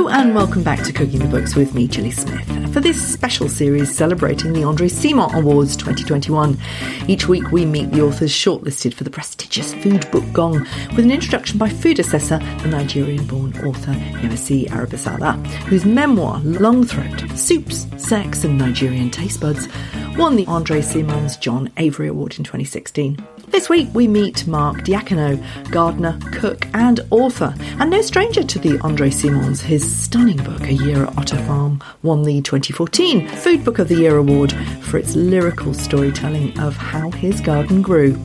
Hello and welcome back to Cooking the Books with me, Gilly Smith, for this special series celebrating the Andre Simon Awards 2021. Each week we meet the authors shortlisted for the prestigious Food Book Gong with an introduction by food assessor, the Nigerian-born author Yemisi Aribisala, whose memoir Long Throat: Soups, Sex and Nigerian Taste Buds won the Andre Simon's John Avery Award in 2016. This week we meet Mark Diacono, gardener, cook, and author, and no stranger to the Andre Simons. His stunning book, A Year at Otter Farm, won the 2014 Food Book of the Year award for its lyrical storytelling of how his garden grew.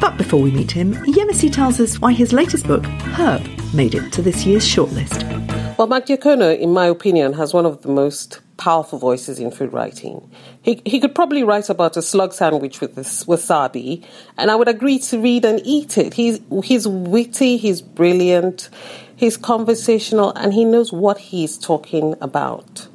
But before we meet him, Yemisi tells us why his latest book, Herb, made it to this year's shortlist. Well, Mark Diacono, in my opinion, has one of the most powerful voices in food writing. He, he could probably write about a slug sandwich with this wasabi, and I would agree to read and eat it. He's, he's witty, he's brilliant, he's conversational, and he knows what he's talking about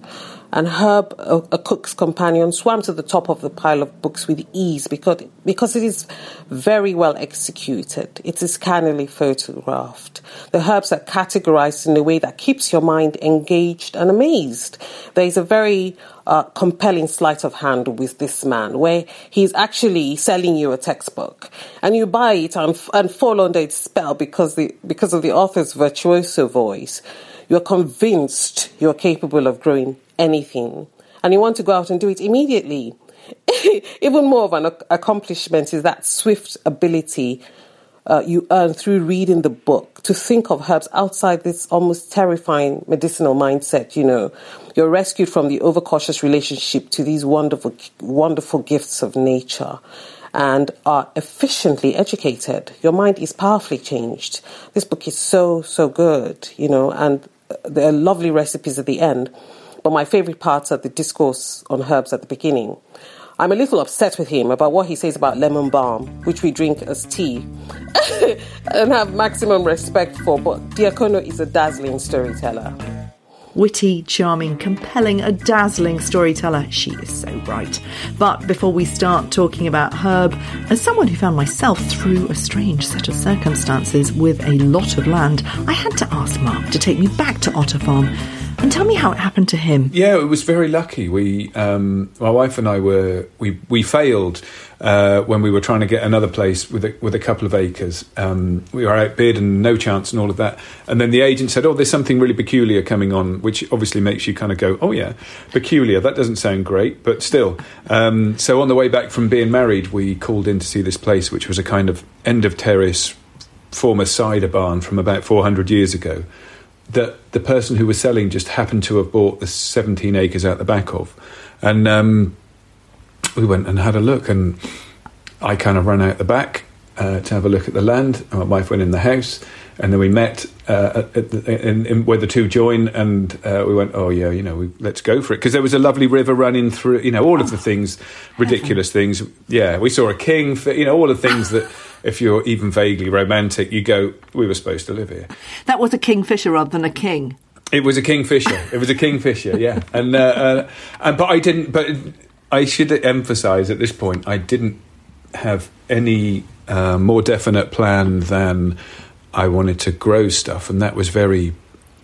and Herb, a, a, cook's companion, swam to the top of the pile of books with ease because, because it is very well executed. It is cannily photographed. The herbs are categorized in a way that keeps your mind engaged and amazed. There is a very uh, compelling sleight of hand with this man where he's actually selling you a textbook and you buy it and, and fall under its spell because, the, because of the author's virtuoso voice. You're convinced you're capable of growing anything and you want to go out and do it immediately. Even more of an accomplishment is that swift ability uh, you earn through reading the book to think of herbs outside this almost terrifying medicinal mindset. You know, you're rescued from the overcautious relationship to these wonderful, wonderful gifts of nature and are efficiently educated. Your mind is powerfully changed. This book is so, so good, you know, and there are lovely recipes at the end. But my favorite parts are the discourse on herbs at the beginning. I'm a little upset with him about what he says about lemon balm, which we drink as tea and have maximum respect for, but Diacono is a dazzling storyteller. Witty, charming, compelling, a dazzling storyteller. She is so bright. But before we start talking about Herb, as someone who found myself through a strange set of circumstances with a lot of land, I had to ask Mark to take me back to Otter Farm and tell me how it happened to him. Yeah, it was very lucky. We, um, my wife and I were we we failed uh, when we were trying to get another place with a, with a couple of acres. Um, we were outbid and no chance and all of that. And then the agent said, "Oh, there's something really peculiar coming on," which obviously makes you kind of go, "Oh yeah, peculiar." That doesn't sound great, but still. Um, so on the way back from being married, we called in to see this place, which was a kind of end of terrace former cider barn from about 400 years ago that the person who was selling just happened to have bought the 17 acres out the back of. And um, we went and had a look, and I kind of ran out the back uh, to have a look at the land. And my wife went in the house, and then we met uh, at the, in, in, where the two join, and uh, we went, oh yeah, you know, we, let's go for it because there was a lovely river running through, you know, all of the things, ridiculous things. Yeah, we saw a king, you know, all the things that if you're even vaguely romantic, you go, we were supposed to live here. That was a kingfisher rather than a king. It was a kingfisher. it was a kingfisher, yeah. And, uh, uh, and but I didn't. But I should emphasise at this point, I didn't have any uh, more definite plan than I wanted to grow stuff, and that was very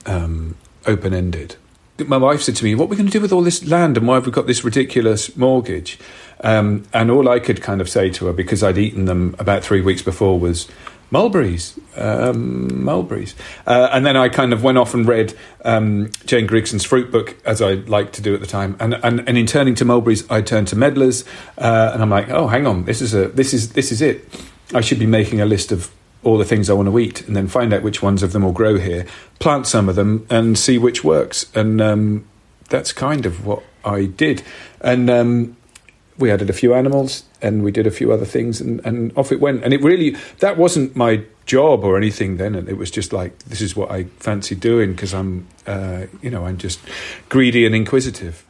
um, open ended. My wife said to me, "What are we going to do with all this land, and why have we got this ridiculous mortgage?" Um, and all I could kind of say to her, because I'd eaten them about three weeks before, was mulberries, um, mulberries. Uh, and then I kind of went off and read um, Jane Grigson's fruit book, as I liked to do at the time. And, and, and in turning to mulberries, I turned to medlars, uh, and I'm like, oh, hang on, this is a this is this is it. I should be making a list of all the things I want to eat, and then find out which ones of them will grow here, plant some of them, and see which works. And um, that's kind of what I did. And um, we added a few animals and we did a few other things and, and off it went. And it really, that wasn't my job or anything then. And it was just like, this is what I fancy doing because I'm, uh, you know, I'm just greedy and inquisitive.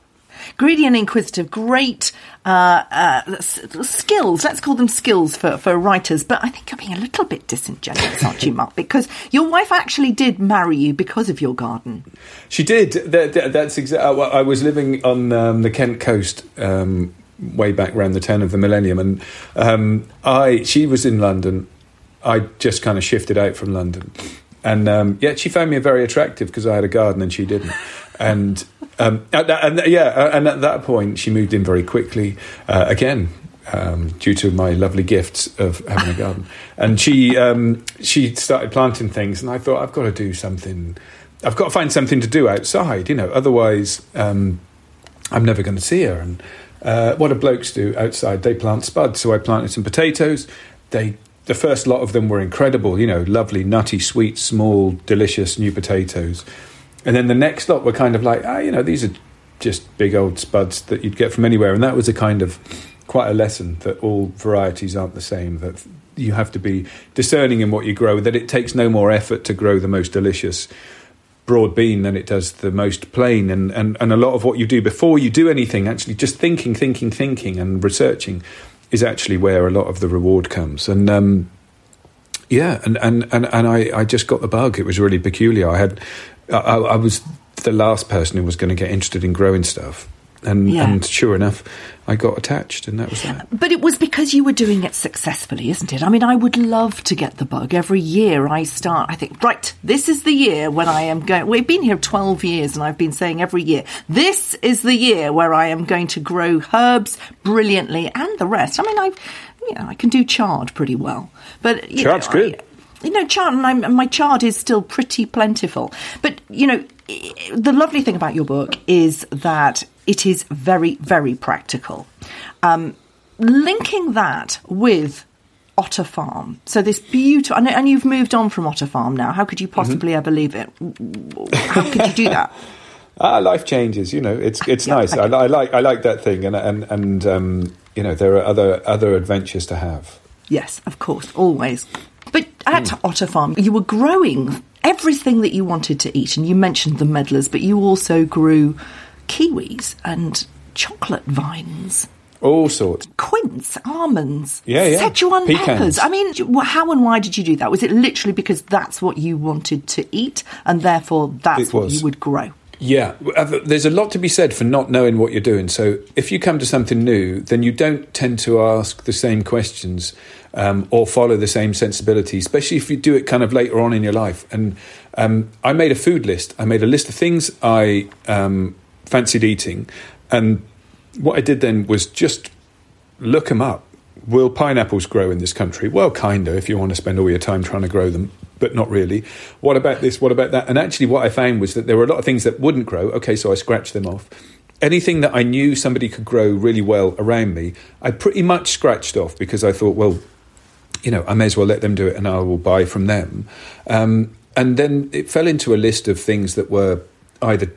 Greedy and inquisitive, great uh, uh, skills. Let's call them skills for, for writers. But I think you're being a little bit disingenuous, aren't you, Mark? Because your wife actually did marry you because of your garden. She did. That, that, that's exactly. I was living on um, the Kent coast um, way back around the turn of the millennium. And um, I, she was in London. I just kind of shifted out from London, and um, yet she found me very attractive because I had a garden and she didn't. And um, and, and, yeah, and at that point she moved in very quickly. Uh, again, um, due to my lovely gifts of having a garden. And she um, she started planting things, and I thought I've got to do something. I've got to find something to do outside, you know. Otherwise, um, I'm never going to see her. And uh, what do blokes do outside? They plant spuds. So I planted some potatoes. They the first lot of them were incredible, you know, lovely, nutty, sweet, small, delicious new potatoes. And then the next lot were kind of like, ah, you know, these are just big old spuds that you'd get from anywhere. And that was a kind of quite a lesson that all varieties aren't the same, that you have to be discerning in what you grow, that it takes no more effort to grow the most delicious broad bean than it does the most plain. And, and, and a lot of what you do before you do anything, actually just thinking, thinking, thinking, and researching is actually where a lot of the reward comes. And um, yeah, and, and, and, and I, I just got the bug. It was really peculiar. I had I, I was the last person who was going to get interested in growing stuff. And, yeah. and sure enough, I got attached, and that was that. But it was because you were doing it successfully, isn't it? I mean, I would love to get the bug. Every year I start, I think, right, this is the year when I am going. We've been here 12 years, and I've been saying every year, this is the year where I am going to grow herbs brilliantly and the rest. I mean, I, you know, I can do chard pretty well. But, you Chard's know, good. I, you know, chard, my chard is still pretty plentiful. But, you know, the lovely thing about your book is that it is very, very practical. Um, linking that with Otter Farm. So this beautiful, and, and, you've moved on from Otter Farm now. How could you possibly mm-hmm. ever leave it? How could you do that? Ah, life changes. You know, it's it's yeah, nice. I, I, like I like that thing, and and and um, you know, there are other other adventures to have. Yes, of course, always. But at mm. Otter Farm, you were growing everything that you wanted to eat, and you mentioned the medlars, but you also grew kiwis and chocolate vines. All sorts. Quince, almonds, yeah, yeah. Szechuan Pecans. peppers. I mean, how and why did you do that? Was it literally because that's what you wanted to eat and therefore that's what you would grow? Yeah, uh, there's a lot to be said for not knowing what you're doing. So if you come to something new, then you don't tend to ask the same questions um, or follow the same sensibility, especially if you do it kind of later on in your life. And um, I made a food list. I made a list of things I um, fancied eating. And what I did then was just look them up. Will pineapples grow in this country? Well, kind of, if you want to spend all your time trying to grow them, but not really. What about this? What about that? And actually, what I found was that there were a lot of things that wouldn't grow. Okay, so I scratched them off. Anything that I knew somebody could grow really well around me, I pretty much scratched off because I thought, well, you know, I may as well let them do it and I will buy from them. Um, and then it fell into a list of things that were either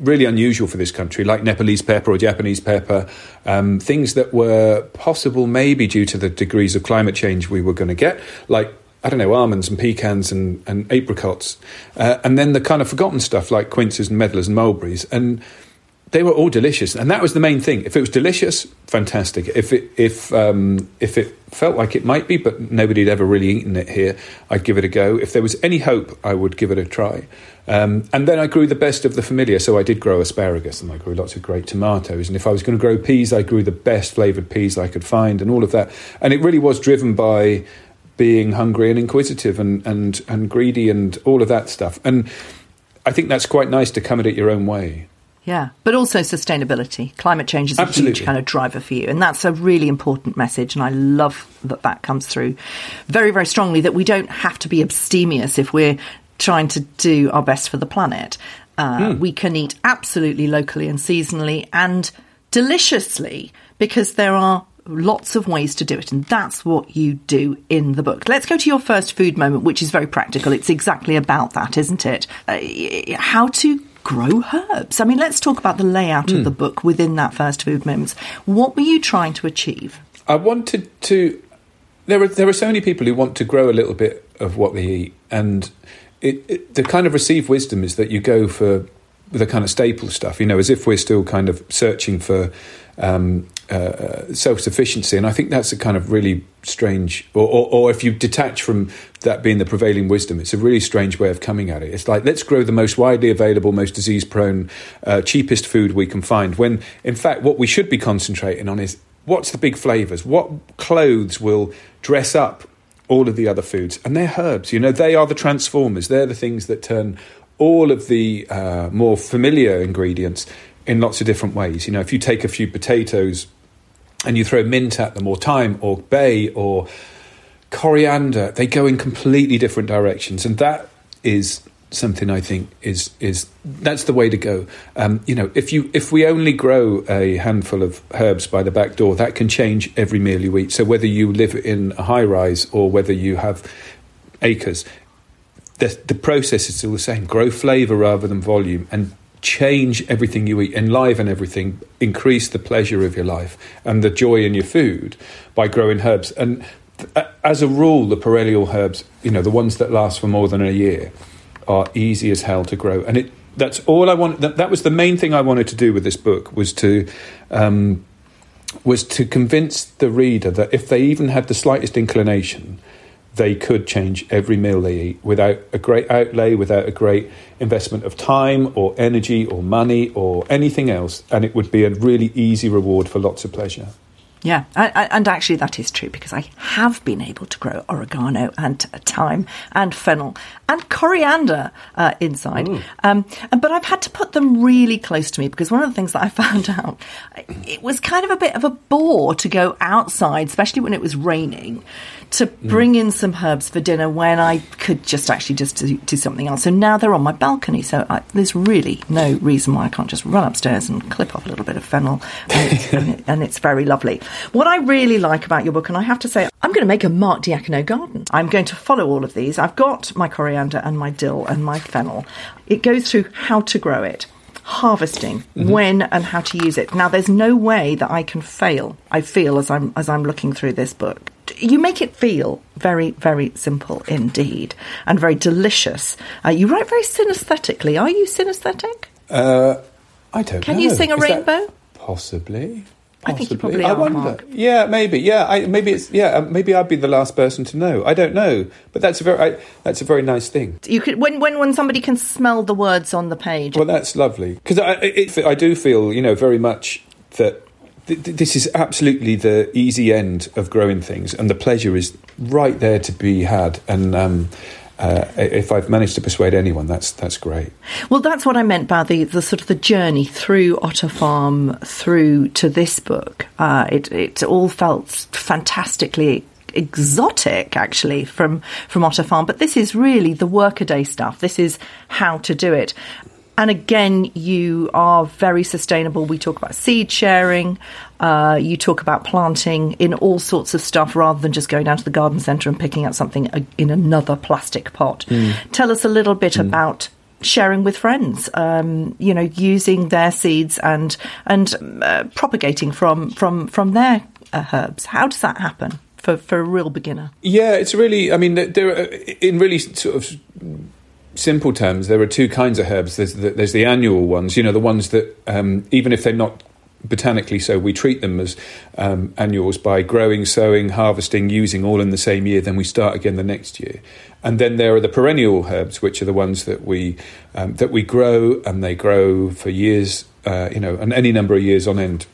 really unusual for this country, like Nepalese pepper or Japanese pepper, um, things that were possible maybe due to the degrees of climate change we were going to get, like I don't know, almonds and pecans and, and apricots. Uh, and then the kind of forgotten stuff like quinces and medlars and mulberries. And they were all delicious. And that was the main thing. If it was delicious, fantastic. If it, if, um, if it felt like it might be, but nobody had ever really eaten it here, I'd give it a go. If there was any hope, I would give it a try. Um, and then I grew the best of the familiar. So I did grow asparagus and I grew lots of great tomatoes. And if I was going to grow peas, I grew the best flavoured peas I could find and all of that. And it really was driven by being hungry and inquisitive and, and, and greedy and all of that stuff. And I think that's quite nice to come at it your own way. Yeah, but also sustainability. Climate change is a Absolutely. huge kind of driver for you. And that's a really important message. And I love that that comes through very, very strongly that we don't have to be abstemious if we're trying to do our best for the planet. Uh, mm. We can eat absolutely locally and seasonally and deliciously because there are lots of ways to do it. And that's what you do in the book. Let's go to your first food moment, which is very practical. It's exactly about that, isn't it? Uh, how to grow herbs. I mean, let's talk about the layout mm. of hmm. the book within that first food moments. What were you trying to achieve? I wanted to. There are there are so many people who want to grow a little bit of what they eat, and it, it, the kind of received wisdom is that you go for the kind of staple stuff. You know, as if we're still kind of searching for um, uh, self sufficiency. And I think that's a kind of really strange, or, or, or, if you detach from that being the prevailing wisdom, it's a really strange way of coming at it. It's like, let's grow the most widely available, most disease prone, uh, cheapest food we can find. When in fact, what we should be concentrating on is what's the big flavours? What clothes will dress up all of the other foods, and they're herbs. You know, they are the transformers. They're the things that turn all of the uh, more familiar ingredients in lots of different ways. You know, if you take a few potatoes and you throw mint at them, or thyme, or bay, or coriander, they go in completely different directions, and that is something I think is is that's the way to go. Um, you know, if you if we only grow a handful of herbs by the back door, that can change every meal you eat. So whether you live in a high rise or whether you have acres, the the process is still the same. Grow flavour rather than volume, and change everything you eat, enliven everything, increase the pleasure of your life and the joy in your food by growing herbs. And as a rule, the perennial herbs, you know, the ones that last for more than a year are easy as hell to grow. And it that's all I want. That, that was the main thing I wanted to do with this book was to um, was to convince the reader that if they even had the slightest inclination, they could change every meal they eat without a great outlay, without a great investment of time or energy or money or anything else, and it would be a really easy reward for lots of pleasure. Yeah, and actually that is true because I have been able to grow oregano and thyme and fennel and coriander uh, inside, um, but I've had to put them really close to me because one of the things that I found out it was kind of a bit of a bore to go outside, especially when it was raining, to mm. bring in some herbs for dinner when I could just actually just do, do something else. So now they're on my balcony, so I, there's really no reason why I can't just run upstairs and clip off a little bit of fennel, and, it's, and, it, and it's very lovely. What I really like about your book, and I have to say, I'm going to make a Mark Diacono garden. I'm going to follow all of these. I've got my coriander and my dill and my fennel. It goes through how to grow it harvesting, mm-hmm. when and how to use it. Now, there's no way that I can fail. I feel as I'm as I'm looking through this book. You make it feel very, very simple indeed, and very delicious. Uh, you write very synesthetically. Are you synesthetic? Uh, I don't. Can know. you sing a Is rainbow? Possibly. I think you probably are. Wonder. Mark. Yeah, maybe. Yeah, I, maybe it's. Yeah, uh, maybe I'd be the last person to know. I don't know, but that's a very. I, that's a very nice thing. You could when when when somebody can smell the words on the page. Well, that's lovely because I it, I do feel you know very much that this is absolutely the easy end of growing things, and the pleasure is right there to be had. And um, uh, if I've managed to persuade anyone, that's that's great. Well, that's what I meant by the, the sort of the journey through Otter Farm through to this book. Uh, it it all felt fantastically exotic actually from from Otter Farm, but this is really the workaday stuff. This is how to do it. And again, you are very sustainable. We talk about seed sharing. Uh, you talk about planting in all sorts of stuff rather than just going down to the garden centre and picking out something in another plastic pot. Mm. Tell us a little bit mm. about sharing with friends. Um, you know, using their seeds and and uh, propagating from from from their uh, herbs. How does that happen for for a real beginner? Yeah, it's really. I mean, there in really sort of simple terms, there are two kinds of herbs. There's the, there's the annual ones, you know, the ones that um, even if they're not botanically so, we treat them as um, annuals by growing, sowing, harvesting, using all in the same year. Then we start again the next year. And then there are the perennial herbs, which are the ones that we um, that we grow, and they grow for years, uh, you know, and any number of years on end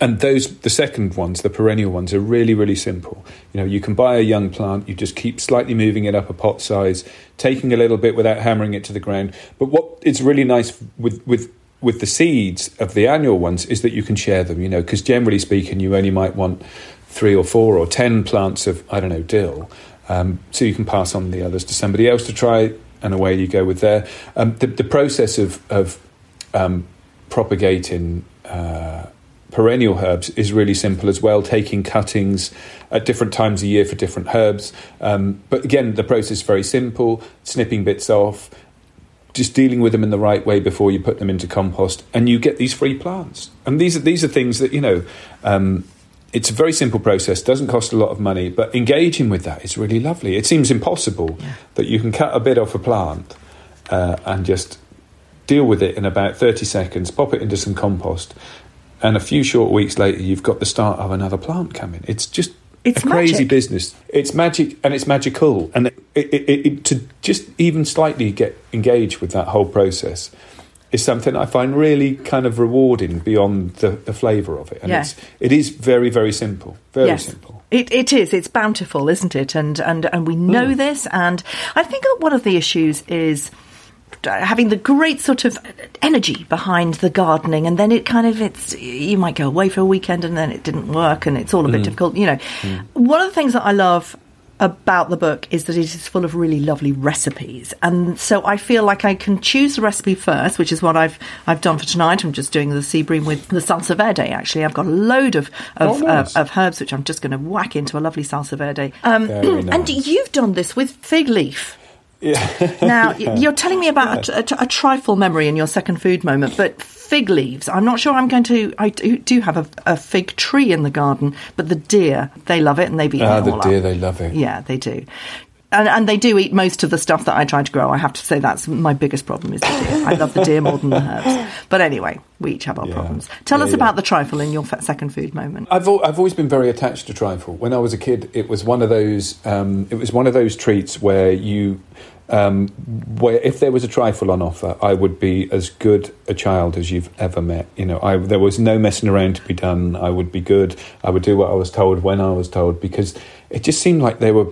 and those the second ones the perennial ones are really really simple. You know you can buy a young plant you just keep slightly moving it up a pot size taking a little bit without hammering it to the ground. But what is really nice with with with the seeds of the annual ones is that you can share them you know because generally speaking you only might want three or four or ten plants of i don't know dill. Um, so you can pass on the others to somebody else to try and away you go with there. Um, the, the process of of um, propagating uh, perennial herbs is really simple as well, taking cuttings at different times a year for different herbs. Um, but again, the process is very simple snipping bits off, just dealing with them in the right way before you put them into compost, and you get these free plants. And these are, these are things that, you know, um, it's a very simple process, doesn't cost a lot of money, but engaging with that is really lovely. It seems impossible yeah. that you can cut a bit off a plant uh, and just deal with it in about 30 seconds, pop it into some compost, and a few short weeks later, you've got the start of another plant coming. It's just it's a crazy magic. business. It's magic and it's magical. And it, it, it, to just even slightly get engaged with that whole process is something I find really kind of rewarding beyond the, the flavour of it. And Yeah. it's, it is very, very simple. Very yes. simple. It, it is. It's bountiful, isn't it? And and and we know hmm. this. And I think one of the issues is having the great sort of energy behind the gardening, and then it kind of it's you might go away for a weekend, and then it didn't work, and it's all a bit difficult. You know, one of the things that I love about the book is that it is full of really lovely recipes and so I feel like I can choose the recipe first which is what I've I've done for tonight. I'm just doing the sea bream with the salsa verde actually. I've got a load of of, Oh, nice. uh, of herbs which I'm just going to whack into a lovely salsa verde. Um, Very and you've done this with fig leaf Yeah. now you're telling me about a, a, a trifle memory in your second food moment but fig leaves I'm not sure I'm going to I do, do have a, a fig tree in the garden but the deer they love it and they've eaten Ah, it the deer, up. they love it. Yeah, they do. And, and they do eat most of the stuff that I try to grow. I have to say that's my biggest problem is the deer. I love the deer more than the herbs. But anyway, we each have our Yeah. problems. Tell Yeah, us yeah. about the trifle in your f- second food moment. I've al- I've always been very attached to trifle. When I was a kid, it was one of those um, it was one of those treats where you um, where if there was a trifle on offer, I would be as good a child as you've ever met. You know, I, there was no messing around to be done. I would be good. I would do what I was told when I was told because it just seemed like they were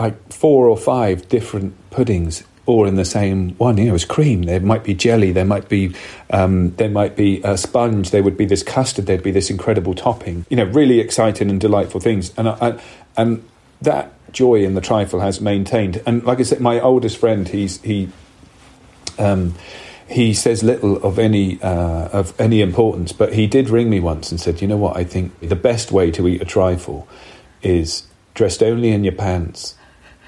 like four or five different puddings all in the same one. You know, it was cream. There might be jelly. There might be um, there might be a sponge. There would be this custard. There'd be this incredible topping. You know, really exciting and delightful things. And I, I, and that joy in the trifle has maintained. And like I said, my oldest friend, he's he. Um, he says little of any uh, of any importance, but he did ring me once and said, "You know what? I think the best way to eat a trifle is dressed only in your pants,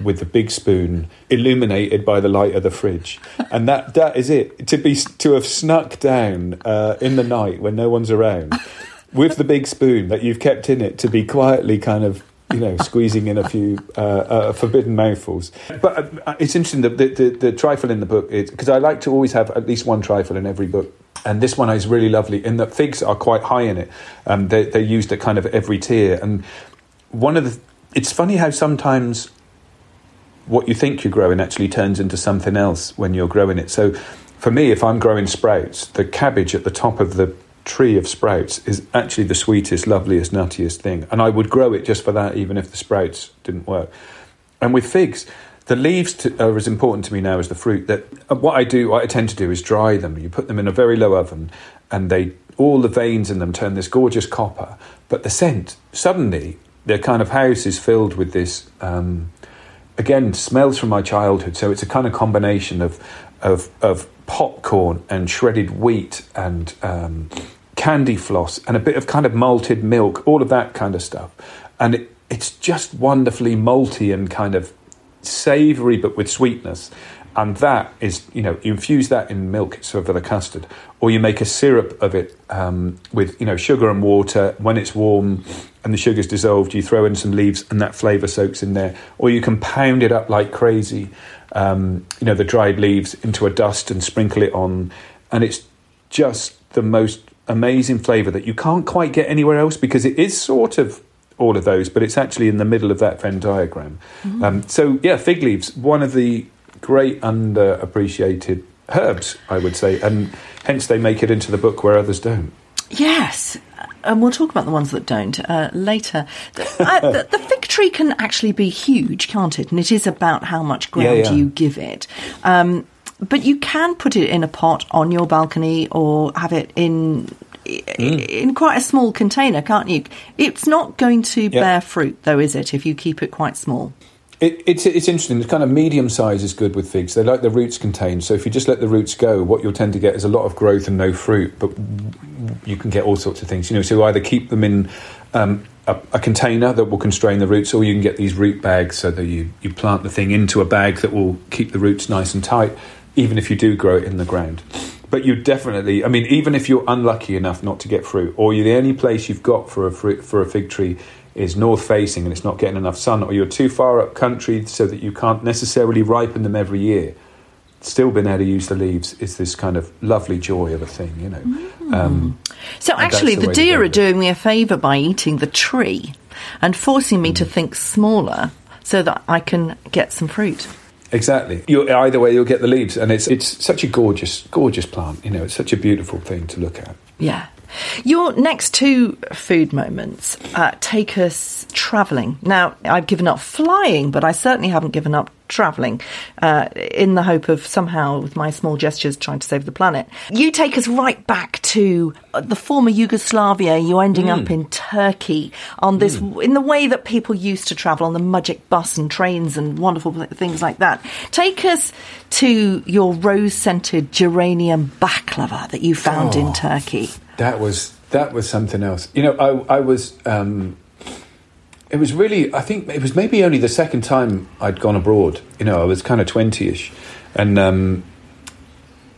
with the big spoon, illuminated by the light of the fridge, and that that is it. To be to have snuck down uh, in the night when no one's around, with the big spoon that you've kept in it, to be quietly kind of." You know, squeezing in a few uh, uh, forbidden mouthfuls. But uh, it's interesting that the, the, the trifle in the book is because I like to always have at least one trifle in every book. And this one is really lovely in that figs are quite high in it. Um, they, they're used at kind of every tier. And one of the, it's funny how sometimes what you think you're growing actually turns into something else when you're growing it. So for me, if I'm growing sprouts, the cabbage at the top of the tree of sprouts is actually the sweetest, loveliest, nuttiest thing. And I would grow it just for that, even if the sprouts didn't work. And with figs, the leaves to, are as important to me now as the fruit. That uh, what I do, what I tend to do, is dry them. You put them in a very low oven, and they all the veins in them turn this gorgeous copper. But the scent suddenly, their kind of house is filled with this. Um, again, smells from my childhood. So it's a kind of combination of of, of popcorn and shredded wheat and um, candy floss and a bit of kind of malted milk, all of that kind of stuff. And it, it's just wonderfully malty and kind of savoury, but with sweetness. And that is, you know, you infuse that in milk, so for the custard, or you make a syrup of it um, with, you know, sugar and water. When it's warm and the sugar's dissolved, you throw in some leaves, and that flavour soaks in there. Or you can pound it up like crazy, um, you know, the dried leaves into a dust and sprinkle it on, and it's just the most amazing flavour that you can't quite get anywhere else because it is sort of all of those, but it's actually in the middle of that Venn diagram. Um, so yeah, fig leaves, one of the great underappreciated herbs, I would say, and hence they make it into the book where others don't. Yes, and we'll talk about the ones that don't uh, later. The, uh, the, the fig tree can actually be huge, can't it? And it is about how much ground Yeah, yeah. you give it. Um, but you can put it in a pot on your balcony or have it in. In quite a small container, can't you? It's not going to Yeah. bear fruit, though, is it? If you keep it quite small. It, it's it's interesting. The kind of medium size is good with figs. They like the roots contained. So if you just let the roots go, what you'll tend to get is a lot of growth and no fruit. But you can get all sorts of things. You know, so either keep them in um, a, a container that will constrain the roots, or you can get these root bags so that you you plant the thing into a bag that will keep the roots nice and tight, even if you do grow it in the ground. But you definitely, I mean, even if you're unlucky enough not to get fruit, or you're the only place you've got for a fruit, for a fig tree is north facing and it's not getting enough sun, or you're too far up country so that you can't necessarily ripen them every year. Still being able to use the leaves is this kind of lovely joy of a thing, you know. Um, So actually, the the deer are doing me a favour by eating the tree and forcing me Mm. to think smaller so that I can get some fruit. Exactly. you either way, you'll get the leaves, and it's it's such a gorgeous, gorgeous plant. You know, it's such a beautiful thing to look at. Yeah. Your next two food moments uh, take us travelling. Now, I've given up flying, but I certainly haven't given up travelling uh, in the hope of somehow, with my small gestures, trying to save the planet. You take us right back to uh, the former Yugoslavia. You're ending mm. up in Turkey on this, mm. in the way that people used to travel on the Magic bus and trains and wonderful things like that. Take us to your rose scented geranium baklava that you found oh, in Turkey. That was that was something else. You know, I, I was. Um, it was really, I think it was maybe only the second time I'd gone abroad. You know, I was kind of 20 ish. And um,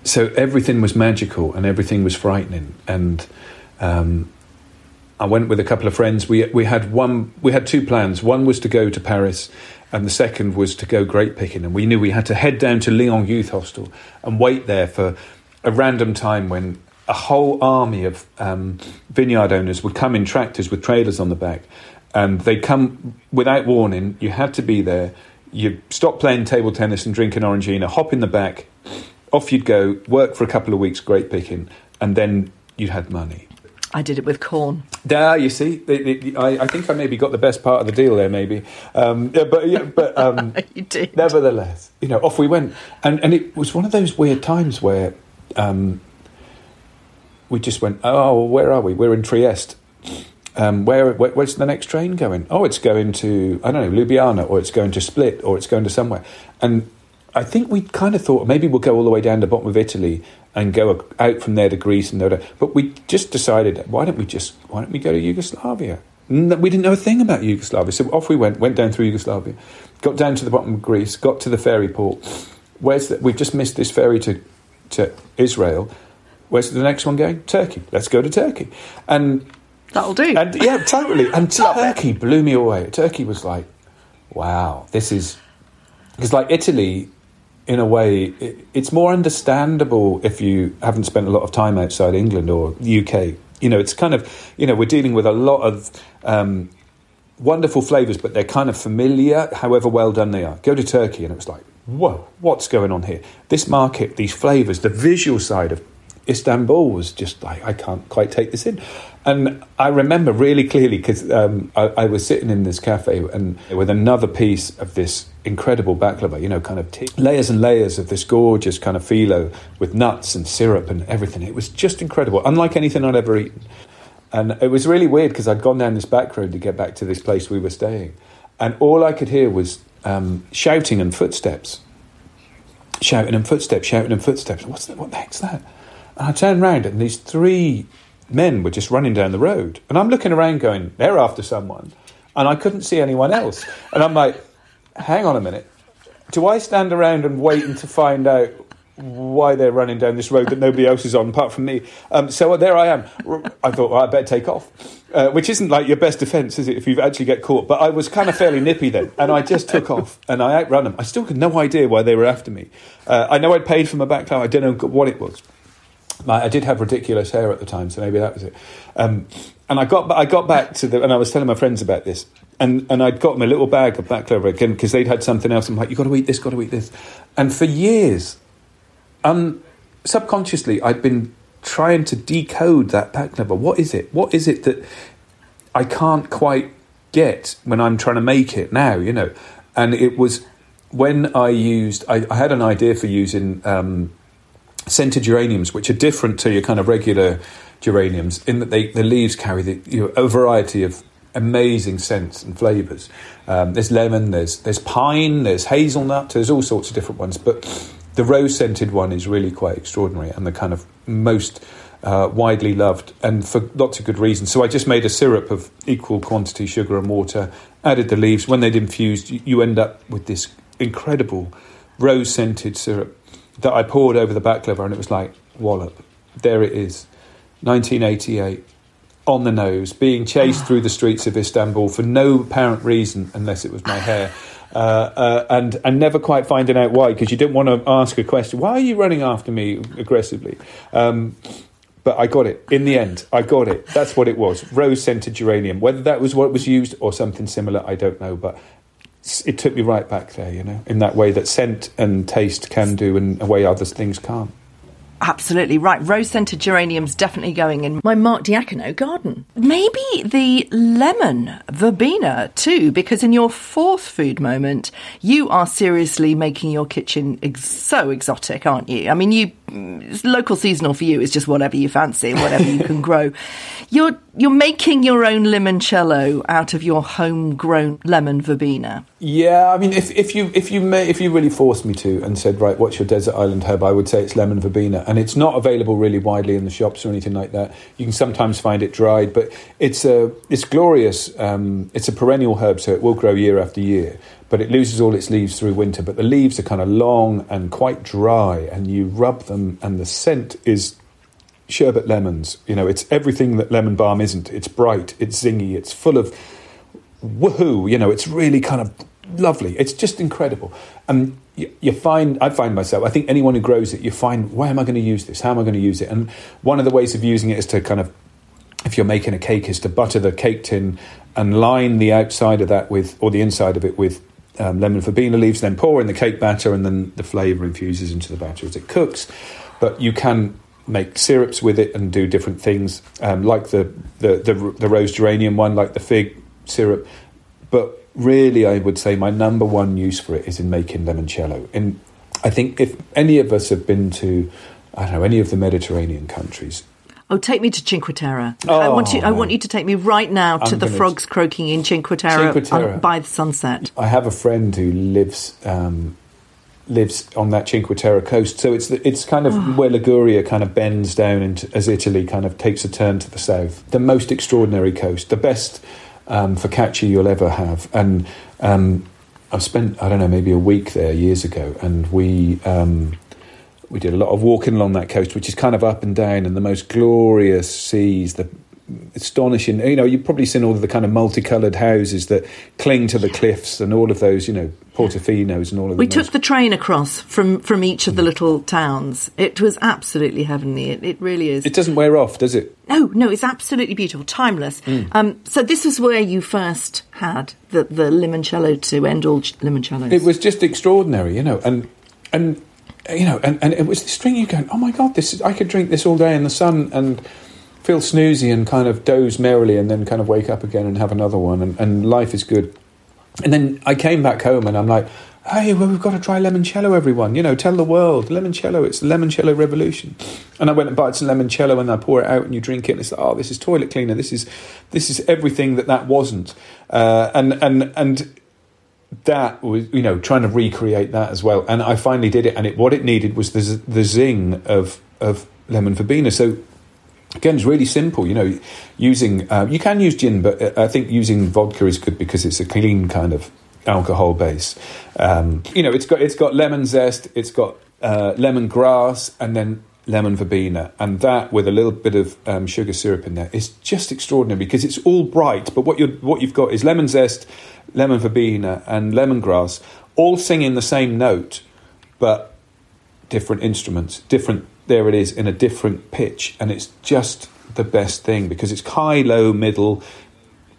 so everything was magical and everything was frightening. And um, I went with a couple of friends. We, we, had one, we had two plans. One was to go to Paris, and the second was to go grape picking. And we knew we had to head down to Lyon Youth Hostel and wait there for a random time when a whole army of um, vineyard owners would come in tractors with trailers on the back and they'd come without warning. You had to be there. You stop playing table tennis and drink an orangina, hop in the back, off you'd go, work for a couple of weeks, grape picking, and then you'd had money. I did it with corn. There, you see, I, I, think I maybe got the best part of the deal there, maybe. Um, yeah, but yeah, but um, you did. Nevertheless, you know, off we went, and and it was one of those weird times where um, we just went, oh, where are we? We're in Trieste, um, where, where, where's the next train going? Oh, it's going to I don't know Ljubljana, or it's going to Split, or it's going to somewhere. And I think we kind of thought maybe we'll go all the way down to the bottom of Italy and go out from there to Greece and there. But we just decided why don't we just why don't we go to Yugoslavia? We didn't know a thing about Yugoslavia, so off we went. Went down through Yugoslavia, got down to the bottom of Greece, got to the ferry port. Where's the, we've just missed this ferry to to Israel. Where's the next one going? Turkey. Let's go to Turkey. And That'll do. And yeah, totally. And Turkey blew me away. Turkey was like, wow, this is because like Italy, in a way, it, it's more understandable if you haven't spent a lot of time outside England or UK. You know, it's kind of you know we're dealing with a lot of. Um, wonderful flavors, but they're kind of familiar, however well done they are. Go to Turkey, and it was like, whoa, what's going on here? This market, these flavors, the visual side of Istanbul was just like, I can't quite take this in. And I remember really clearly because um, I, I, was sitting in this cafe and with another piece of this incredible baklava, you know, kind of layers and layers of this gorgeous kind of phyllo with nuts and syrup and everything. It was just incredible, unlike anything I'd ever eaten. And it was really weird because I'd gone down this back road to get back to this place we were staying. And all I could hear was um, shouting and footsteps. Shouting and footsteps, shouting and footsteps. What's that? What the heck's that? And I turned around and these three men were just running down the road. And I'm looking around going, they're after someone. And I couldn't see anyone else. And I'm like, hang on a minute. Do I stand around and wait to find out why they're running down this road that nobody else is on apart from me? Um, so there I am. I thought, well, I better take off. Uh, which isn't like your best defence, is it, if you actually get caught? But I was kind of fairly nippy then, and I just took off and I outrun them. I still had no idea why they were after me. Uh, I know I'd paid for my back car, I don't know what it was. I did have ridiculous hair at the time, so maybe that was it. Um, and I got I got back to the and I was telling my friends about this, and and I'd got my little bag of baklava again because they'd had something else. I'm like, you got to eat this, got to eat this, and for years, um, subconsciously, I'd been trying to decode that baklava. What is it? What is it that I can't quite get when I'm trying to make it now? You know, and it was when I used I, I had an idea for using. Um, scented geraniums, which are different to your kind of regular geraniums, in that they, the leaves carry the, you know, a variety of amazing scents and flavors. Um, there's lemon, there's there's pine, there's hazelnut, there's all sorts of different ones. But the rose scented one is really quite extraordinary and the kind of most uh, widely loved, and for lots of good reasons. So I just made a syrup of equal quantity sugar and water, added the leaves. When they'd infused, you, you end up with this incredible rose scented syrup that I poured over the back baklava, and it was like wallop. There it is, 1988, on the nose, being chased through the streets of Istanbul for no apparent reason, unless it was my hair. Uh, uh, and and never quite finding out why, because you didn't want to ask a question. Why are you running after me aggressively? Um, but I got it in the end. I got it. That's what it was. Rose scented geranium. Whether that was what was used or something similar, I don't know. But it took me right back there, you know, in that way that scent and taste can do, and a way other things can't. Absolutely right. Rose scented geraniums definitely going in my Mark Diacono garden. Maybe the lemon verbena too, because in your fourth food moment, you are seriously making your kitchen ex- so exotic, aren't you? I mean, you local seasonal for you is just whatever you fancy, whatever you can grow. You're you're making your own limoncello out of your homegrown lemon verbena. Yeah, I mean, if, if you if you may, if you really forced me to and said, right, what's your desert island herb? I would say it's lemon verbena, and it's not available really widely in the shops or anything like that. You can sometimes find it dried, but it's a it's glorious. Um, it's a perennial herb, so it will grow year after year. But it loses all its leaves through winter. But the leaves are kind of long and quite dry, and you rub them, and the scent is sherbet lemons. You know, it's everything that lemon balm isn't. It's bright, it's zingy, it's full of woohoo. You know, it's really kind of lovely. It's just incredible. And you, you, find, I find myself, I think anyone who grows it, you find, where am I going to use this? How am I going to use it? And one of the ways of using it is to kind of, if you're making a cake, is to butter the cake tin and line the outside of that with, or the inside of it with um, lemon verbena leaves, then pour in the cake batter, and then the flavour infuses into the batter as it cooks. But you can make syrups with it and do different things, um, like the, the, the, the rose geranium one, like the fig syrup. But really, I would say my number one use for it is in making limoncello. And I think if any of us have been to, I don't know, any of the Mediterranean countries, Oh, take me to Cinque Terre. Oh, I want you. I want you to take me right now to I'm the frogs croaking in Cinque Terre, Cinque Terre. on- by the sunset. I have a friend who lives um, lives on that Cinque Terre coast. So it's the, it's kind of where Liguria kind of bends down into as Italy kind of takes a turn to the south. The most extraordinary coast, the best um, focaccia you'll ever have. And um, I've spent I don't know maybe a week there years ago, and we. Um, we did a lot of walking along that coast, which is kind of up and down, and the most glorious seas, the astonishing. You know, you've probably seen all of the kind of multicoloured houses that cling to the cliffs, and all of those, you know, Portofinos and all of We took the train across from from each of the little towns. It was absolutely heavenly. It, it really is. It doesn't wear off, does it? no, no, it's absolutely beautiful, timeless. Mm. Um, so this is where you first had the the limoncello to end all limoncellos. It was just extraordinary, you know, and and you know, and, and it was this thing you going, oh my god, this is, I could drink this all day in the sun and feel snoozy and kind of doze merrily, and then kind of wake up again and have another one, and, and life is good. And then I came back home and I'm like, hey, well, we've got to try limoncello, everyone. You know, tell the world limoncello. It's the limoncello revolution. And I went and bought some limoncello and I pour it out and you drink it. And it's like, oh, this is toilet cleaner. This is this is everything that that wasn't. Uh, and and and that was you know trying to recreate that as well. And I finally did it. And it what it needed was the the zing of of lemon verbena. So again, it's really simple. You know, using uh, you can use gin, but uh, I think using vodka is good because it's a clean kind of alcohol base. Um, you know, it's got it's got lemon zest, it's got uh, lemon grass, and then lemon verbena, and that with a little bit of um, sugar syrup in there is just extraordinary because it's all bright. But what you what you've got is lemon zest, lemon verbena, and lemongrass all singing the same note, but different instruments, different. There it is in a different pitch, and it's just the best thing because it's high, low, middle,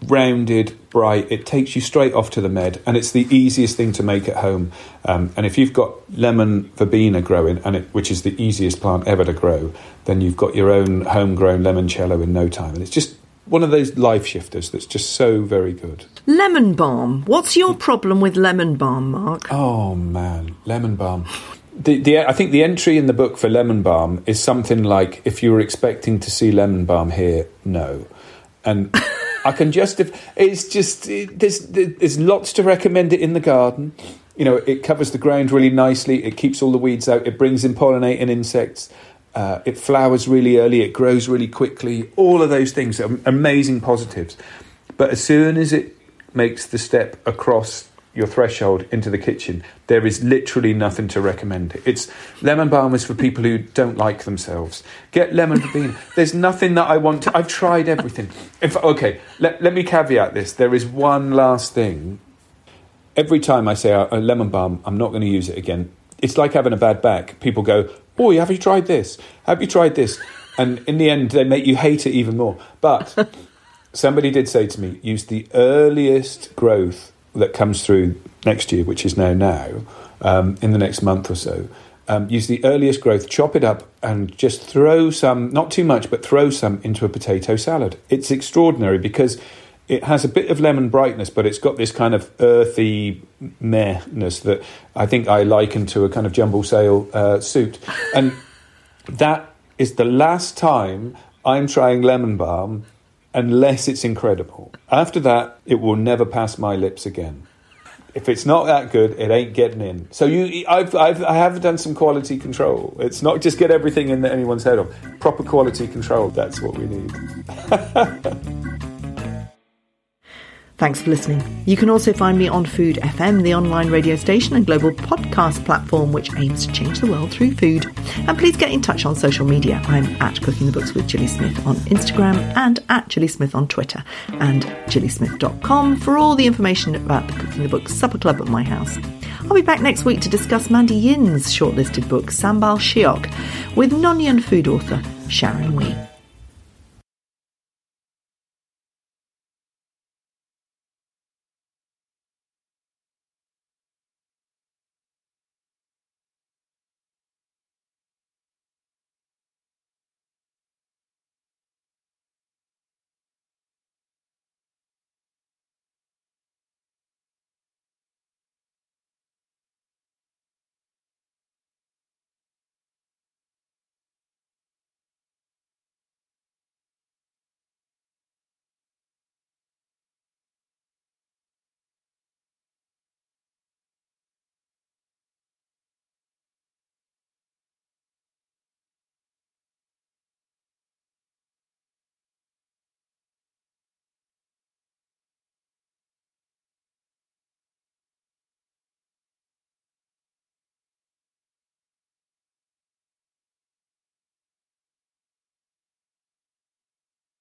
rounded, bright. It takes you straight off to the med, and it's the easiest thing to make at home. Um, and if you've got lemon verbena growing, and it, which is the easiest plant ever to grow, then you've got your own homegrown limoncello in no time, and it's just one of those life shifters that's just so very good. lemon balm. What's your problem with lemon balm, Mark? Oh man, lemon balm. The, the, I think the entry in the book for lemon balm is something like if you were expecting to see lemon balm here, no. And I can just, it's just, there's, there's lots to recommend it in the garden. You know, it covers the ground really nicely, it keeps all the weeds out, it brings in pollinating insects, uh, it flowers really early, it grows really quickly. All of those things are amazing positives. But as soon as it makes the step across your threshold into the kitchen, there is literally nothing to recommend. It's lemon balm is for people who don't like themselves. Get lemon verbena. There's nothing that I want to. I've tried everything. If okay, let, let me caveat this. There is one last thing. Every time I say a, a lemon balm, I'm not going to use it again. It's like having a bad back. People go, "Boy, have you tried this? Have you tried this?" And in the end, they make you hate it even more. But somebody did say to me, use the earliest growth that comes through next year, which is now now, um, in the next month or so, um, use the earliest growth, chop it up, and just throw some, not too much, but throw some into a potato salad. It's extraordinary because it has a bit of lemon brightness, but it's got this kind of earthy mehness that I think I liken to a kind of jumble sale uh, suit. And that is the last time I'm trying lemon balm unless it's incredible. After that, it will never pass my lips again. If it's not that good, it ain't getting in. So you, I've, I've, I have done some quality control. It's not just get everything in that anyone's head of. Proper quality control. That's what we need. Thanks for listening. You can also find me on Food FM, the online radio station and global podcast platform which aims to change the world through food. And please get in touch on social media. I'm at Cooking the Books with Gilly Smith on Instagram and at Gilly Smith on Twitter and gillysmith.com for all the information about the Cooking the Books supper club at my house. I'll be back next week to discuss Mandy Yin's shortlisted book, Sambal Shiok, with Nyonya food author Sharon Wee.